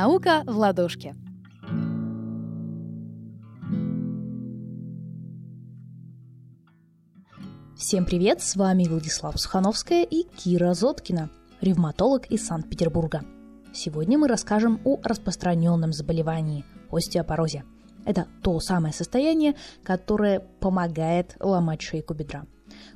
Наука в ладошке. Всем привет, с вами Владислав Сухановская и Кира Зоткина, ревматолог из Санкт-Петербурга. Сегодня мы расскажем о распространенном заболевании – остеопорозе. Это то самое состояние, которое помогает ломать шейку бедра.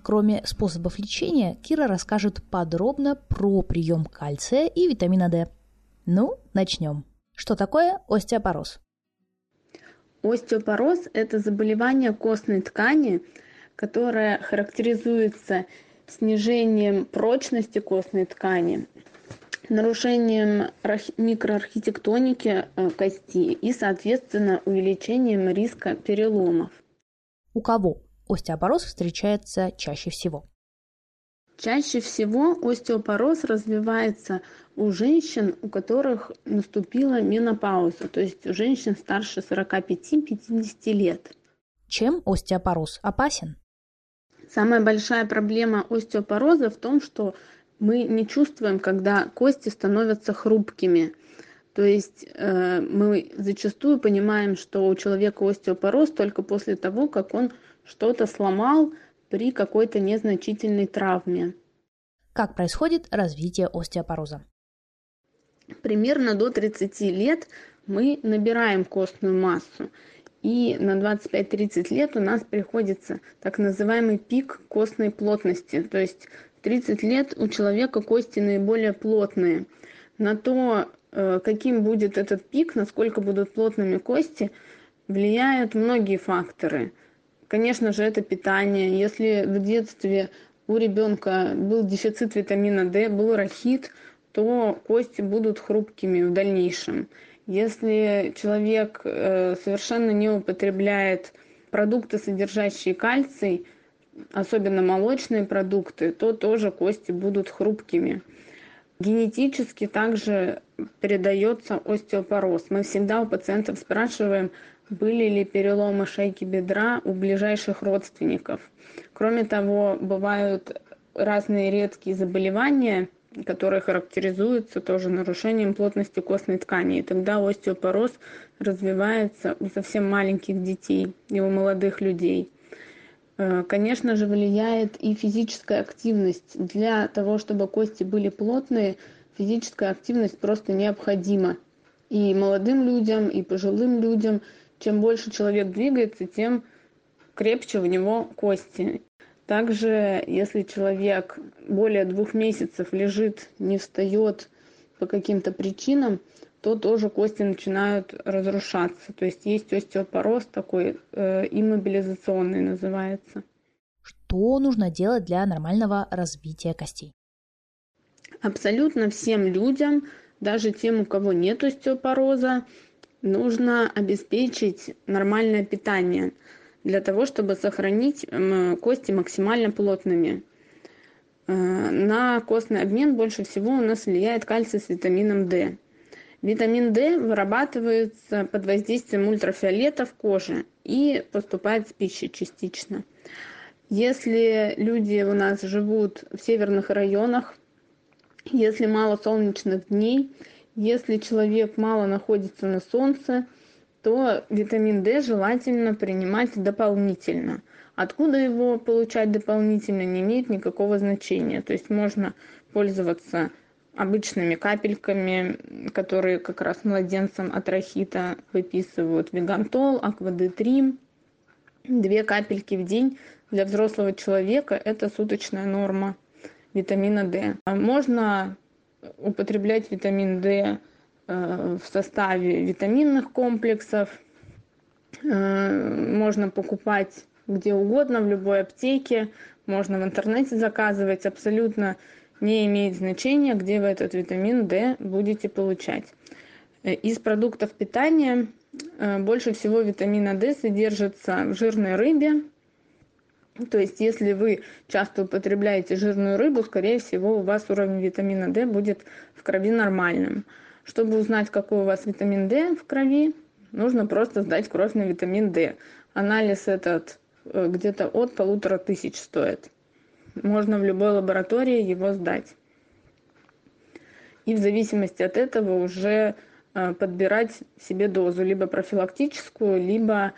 Кроме способов лечения, Кира расскажет подробно про прием кальция и витамина D – ну, начнем. Что такое остеопороз? Остеопороз – это заболевание костной ткани, которое характеризуется снижением прочности костной ткани, нарушением микроархитектоники э, кости и, соответственно, увеличением риска переломов. У кого остеопороз встречается чаще всего? Чаще всего остеопороз развивается у женщин, у которых наступила менопауза, то есть у женщин старше 45-50 лет. Чем остеопороз опасен? Самая большая проблема остеопороза в том, что мы не чувствуем, когда кости становятся хрупкими. То есть э, мы зачастую понимаем, что у человека остеопороз только после того, как он что-то сломал при какой-то незначительной травме. Как происходит развитие остеопороза? Примерно до 30 лет мы набираем костную массу. И на 25-30 лет у нас приходится так называемый пик костной плотности. То есть в 30 лет у человека кости наиболее плотные. На то, э, каким будет этот пик, насколько будут плотными кости, влияют многие факторы. Конечно же, это питание. Если в детстве у ребенка был дефицит витамина D, был рахит, то кости будут хрупкими в дальнейшем. Если человек э, совершенно не употребляет продукты, содержащие кальций, особенно молочные продукты, то тоже кости будут хрупкими. Генетически также передается остеопороз. Мы всегда у пациентов спрашиваем, были ли переломы шейки бедра у ближайших родственников. Кроме того, бывают разные редкие заболевания, которые характеризуются тоже нарушением плотности костной ткани. И тогда остеопороз развивается у совсем маленьких детей и у молодых людей. Э, конечно же, влияет и физическая активность. Для того, чтобы кости были плотные, физическая активность просто необходима. И молодым людям, и пожилым людям, чем больше человек двигается, тем крепче у него кости. Также, если человек более двух месяцев лежит, не встает по каким-то причинам, то тоже кости начинают разрушаться. То есть есть остеопороз такой, э, иммобилизационный называется. Что нужно делать для нормального развития костей? Абсолютно всем людям, даже тем, у кого нет остеопороза, нужно обеспечить нормальное питание – для того, чтобы сохранить кости максимально плотными. Э, на костный обмен больше всего у нас влияет кальций с витамином D. Витамин D вырабатывается под воздействием ультрафиолета в коже и поступает с пищей частично. Если люди у нас живут в северных районах, если мало солнечных дней, если человек мало находится на солнце – то витамин D желательно принимать дополнительно. Откуда его получать дополнительно, не имеет никакого значения. То есть можно пользоваться обычными капельками, которые как раз младенцам от рахита выписывают. Вегантол, аквадетрим. Две капельки в день для взрослого человека – это суточная норма витамина D. Можно употреблять витамин D Э, в составе витаминных комплексов. Э, можно покупать где угодно, в любой аптеке, можно в интернете заказывать, абсолютно не имеет значения, где вы этот витамин D будете получать. Э, из продуктов питания больше всего витамина D содержится в жирной рыбе. То есть, если вы часто употребляете жирную рыбу, скорее всего, у вас уровень витамина D будет в крови нормальным. Чтобы узнать, какой у вас витамин D в крови, нужно просто сдать кровь на витамин D. Анализ этот э, где-то от полутора тысяч стоит. Можно в любой лаборатории его сдать. И в зависимости от этого уже э, подбирать себе дозу, либо профилактическую, либо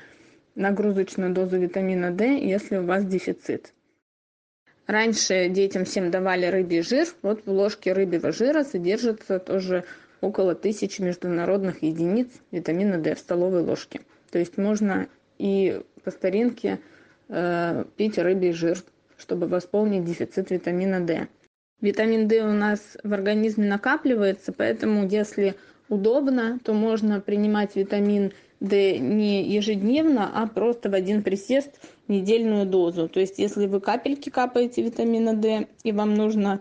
нагрузочную дозу витамина D, если у вас дефицит. Раньше детям всем давали рыбий жир. Вот в ложке рыбьего жира содержится тоже около тысячи международных единиц витамина D в столовой ложке. То есть можно и по старинке э, пить рыбий жир, чтобы восполнить дефицит витамина D. Витамин D у нас в организме накапливается, поэтому если удобно, то можно принимать витамин D не ежедневно, а просто в один присест недельную дозу. То есть если вы капельки капаете витамина D и вам нужно,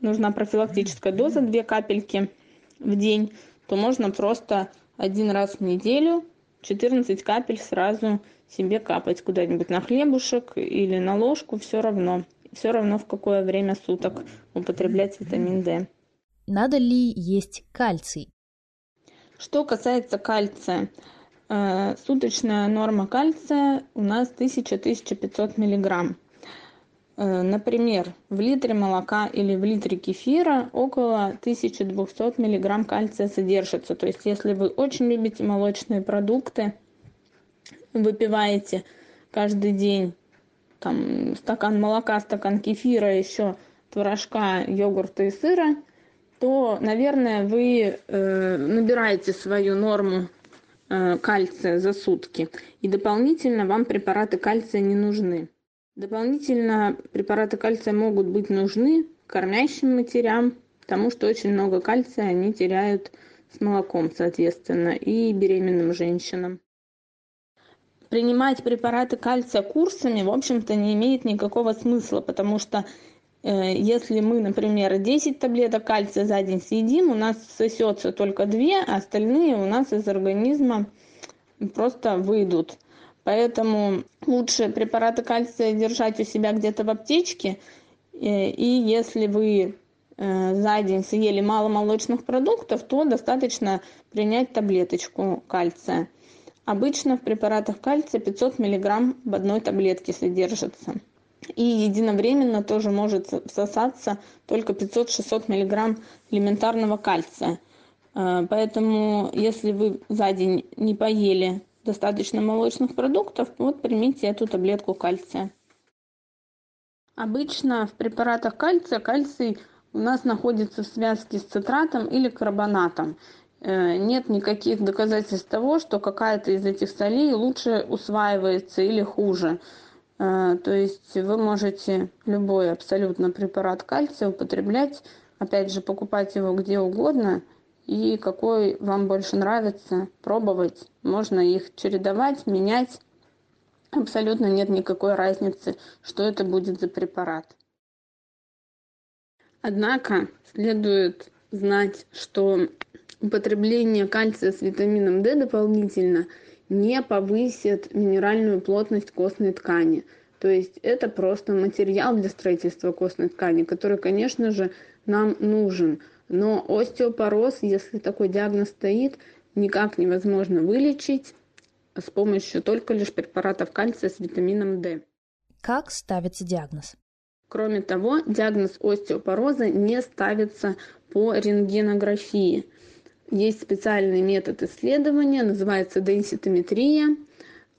нужна профилактическая доза, две капельки в день, то можно просто один раз в неделю 14 капель сразу себе капать куда-нибудь на хлебушек или на ложку, все равно. Все равно в какое время суток употреблять витамин D. Надо ли есть кальций? Что касается кальция, э, суточная норма кальция у нас 1000-1500 миллиграмм. Э, например, в литре молока или в литре кефира около 1200 миллиграмм кальция содержится. То есть, если вы очень любите молочные продукты, выпиваете каждый день. Там стакан молока, стакан кефира, еще творожка, йогурта и сыра, то, наверное, вы э, набираете свою норму э, кальция за сутки, и дополнительно вам препараты кальция не нужны. Дополнительно препараты кальция могут быть нужны кормящим матерям, потому что очень много кальция они теряют с молоком, соответственно, и беременным женщинам принимать препараты кальция курсами, в общем-то, не имеет никакого смысла, потому что э, если мы, например, 10 таблеток кальция за день съедим, у нас сосется только 2, а остальные у нас из организма просто выйдут. Поэтому лучше препараты кальция держать у себя где-то в аптечке. Э, и если вы э, за день съели мало молочных продуктов, то достаточно принять таблеточку кальция. Обычно в препаратах кальция 500 мг в одной таблетке содержится. И единовременно тоже может всосаться только 500-600 мг элементарного кальция. Э, поэтому, если вы за день не поели достаточно молочных продуктов, вот примите эту таблетку кальция. Обычно в препаратах кальция кальций у нас находится в связке с цитратом или карбонатом. Э, нет никаких доказательств того, что какая-то из этих солей лучше усваивается или хуже. Э, то есть вы можете любой абсолютно препарат кальция употреблять, опять же, покупать его где угодно, и какой вам больше нравится, пробовать. Можно их чередовать, менять. Абсолютно нет никакой разницы, что это будет за препарат. Однако следует знать, что употребление кальция с витамином D дополнительно не повысит минеральную плотность костной ткани. То есть это просто материал для строительства костной ткани, который, конечно же, нам нужен. Но остеопороз, если такой диагноз стоит, никак невозможно вылечить с помощью только лишь препаратов кальция с витамином D. Как ставится диагноз? Кроме того, диагноз остеопороза не ставится по рентгенографии. Есть специальный метод исследования, называется денситометрия.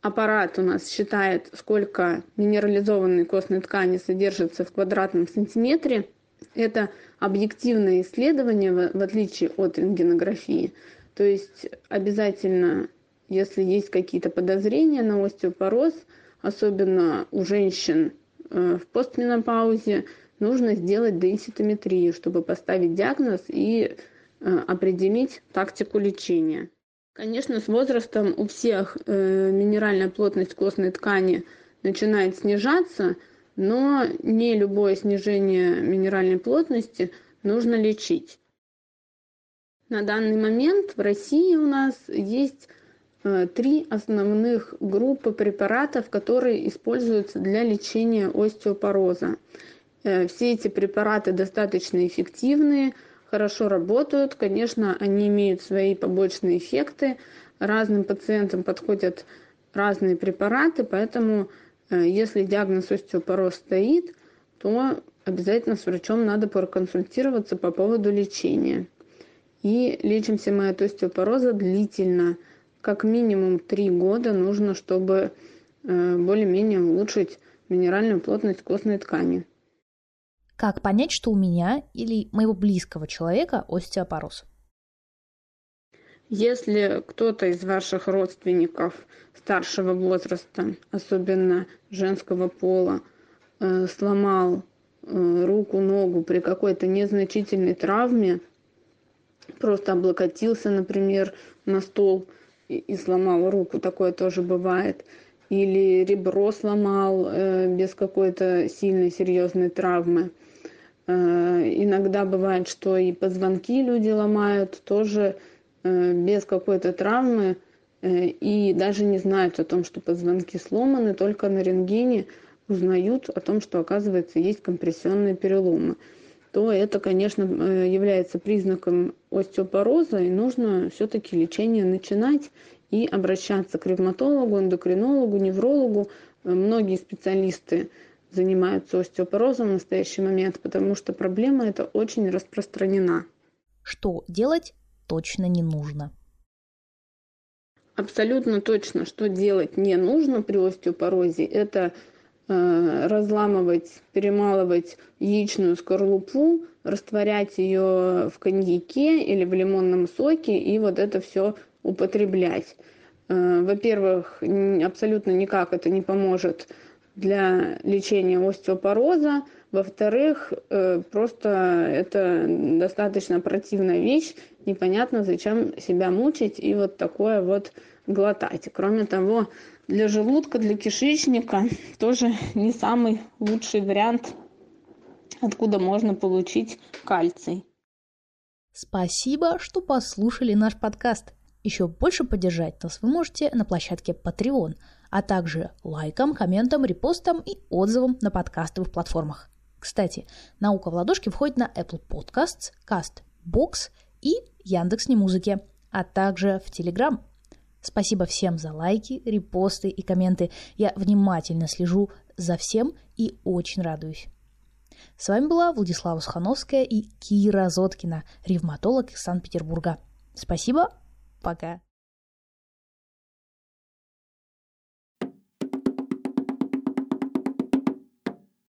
Аппарат у нас считает, сколько минерализованной костной ткани содержится в квадратном сантиметре. Это объективное исследование, в отличие от рентгенографии. То есть обязательно, если есть какие-то подозрения на остеопороз, особенно у женщин э, в постменопаузе, нужно сделать денситометрию, чтобы поставить диагноз и определить тактику лечения. Конечно, с возрастом у всех э, минеральная плотность костной ткани начинает снижаться, но не любое снижение минеральной плотности нужно лечить. На данный момент в России у нас есть э, три основных группы препаратов, которые используются для лечения остеопороза. Все эти препараты достаточно эффективные – хорошо работают. Конечно, они имеют свои побочные эффекты. Разным пациентам подходят разные препараты, поэтому э, если диагноз остеопороз стоит, то обязательно с врачом надо проконсультироваться по поводу лечения. И лечимся мы от остеопороза длительно. Как минимум три года нужно, чтобы э, более-менее улучшить минеральную плотность костной ткани. Как понять, что у меня или моего близкого человека остеопороз? Если кто-то из ваших родственников старшего возраста, особенно женского пола, э, сломал э, руку, ногу при какой-то незначительной травме, просто облокотился, например, на стол и, и сломал руку, такое тоже бывает, или ребро сломал э, без какой-то сильной серьезной травмы. Иногда бывает, что и позвонки люди ломают, тоже Э, без какой-то травмы. Э, и даже не знают о том, что позвонки сломаны, только на рентгене узнают о том, что, оказывается, есть компрессионные переломы, то это, конечно, э, является признаком остеопороза, и нужно все-таки лечение начинать и обращаться к ревматологу, эндокринологу, неврологу. Многие специалисты занимаются остеопорозом в настоящий момент, потому что проблема эта очень распространена. Что делать, точно не нужно. Абсолютно точно, что делать не нужно при остеопорозе, это э, разламывать, перемалывать яичную скорлупу, растворять ее в коньяке или в лимонном соке и вот это все употреблять. Э, во-первых, абсолютно никак это не поможет для лечения остеопороза. Во-вторых, э, просто это достаточно противная вещь, непонятно, зачем себя мучить и вот такое вот глотать. Кроме того, для желудка, для кишечника тоже не самый лучший вариант, откуда можно получить кальций. Спасибо, что послушали наш подкаст. Еще больше поддержать нас вы можете на площадке Patreon, а также лайком, комментом, репостом и отзывом на подкастовых платформах. Кстати, «Наука в ладошке» входит на Apple Podcasts, CastBox и Яндекс Музыки, а также в Telegram. Спасибо всем за лайки, репосты и комменты. Я внимательно слежу за всем и очень радуюсь. С вами была Владислава Сухановская и Кира Зоткина, ревматолог из Санкт-Петербурга. Спасибо, пока.